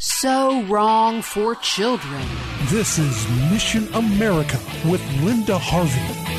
So wrong for children. This is Mission America with Linda Harvey.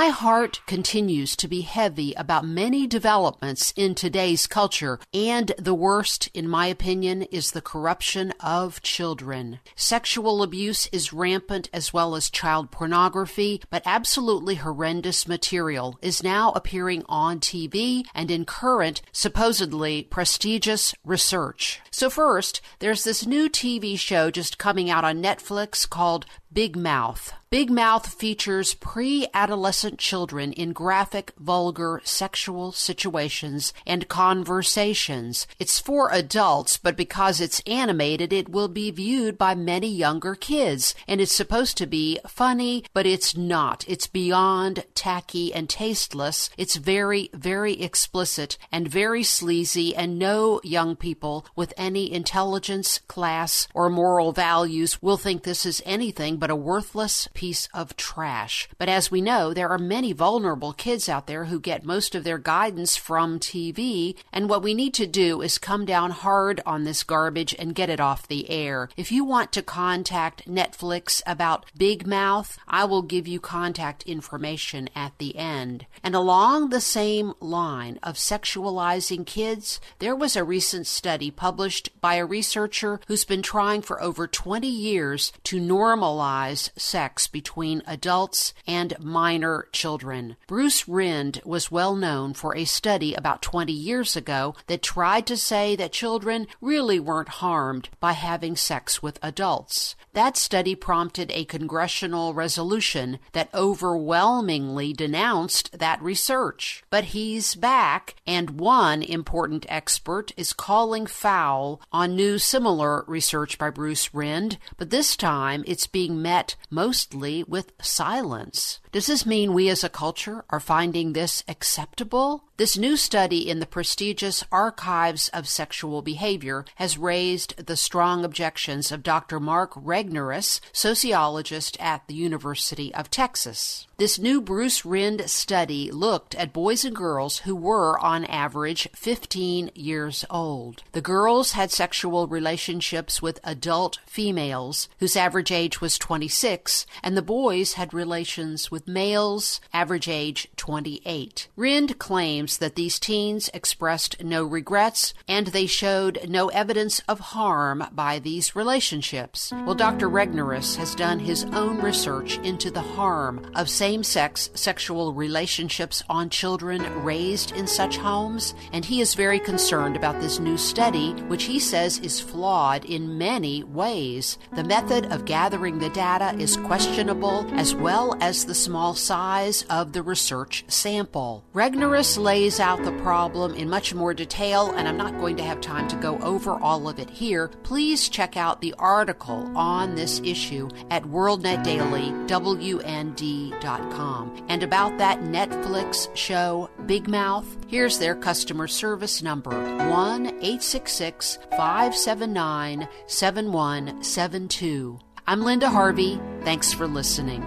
My heart continues to be heavy about many developments in today's culture, and the worst, in my opinion, is the corruption of children. Sexual abuse is rampant as well as child pornography, but absolutely horrendous material is now appearing on TV and in current, supposedly prestigious research. So, first, there's this new TV show just coming out on Netflix called Big Mouth. Big Mouth features pre adolescent children in graphic, vulgar sexual situations and conversations. It's for adults, but because it's animated, it will be viewed by many younger kids. And it's supposed to be funny, but it's not. It's beyond tacky and tasteless. It's very, very explicit and very sleazy, and no young people with any intelligence, class, or moral values will think this is anything but a worthless piece of trash. But as we know, there are many vulnerable kids out there who get most of their guidance from TV, and what we need to do is come down hard on this garbage and get it off the air. If you want to contact Netflix about Big Mouth, I will give you contact information at the end. And along the same line of sexualizing kids, there was a recent study published by a researcher who's been trying for over 20 years to normalize sex between adults and minor children. Bruce Rind was well known for a study about 20 years ago that tried to say that children really weren't harmed by having sex with adults. That study prompted a congressional resolution that overwhelmingly denounced that research. But he's back, and one important expert is calling foul on new similar research by Bruce Rind, but this time it's being met mostly with silence. Does this mean we as a culture are finding this acceptable? This new study in the prestigious Archives of Sexual Behavior has raised the strong objections of Dr. Mark Regnerus, sociologist at the University of Texas. This new Bruce Rind study looked at boys and girls who were, on average, 15 years old. The girls had sexual relationships with adult females whose average age was 26, and the boys had relations with males, average age 28. Rind claims that these teens expressed no regrets and they showed no evidence of harm by these relationships. Well, Dr. Regnerus has done his own research into the harm of same sex sexual relationships on children raised in such homes, and he is very concerned about this new study, which he says is flawed in many ways. The method of gathering the data is questionable, as well as the small size of the research sample. Regnerus lays out the problem in much more detail, and I'm not going to have time to go over all of it here. Please check out the article on this issue at WorldNet Daily, WND.com. And about that Netflix show, Big Mouth, here's their customer service number 1 866 579 7172. I'm Linda Harvey. Thanks for listening.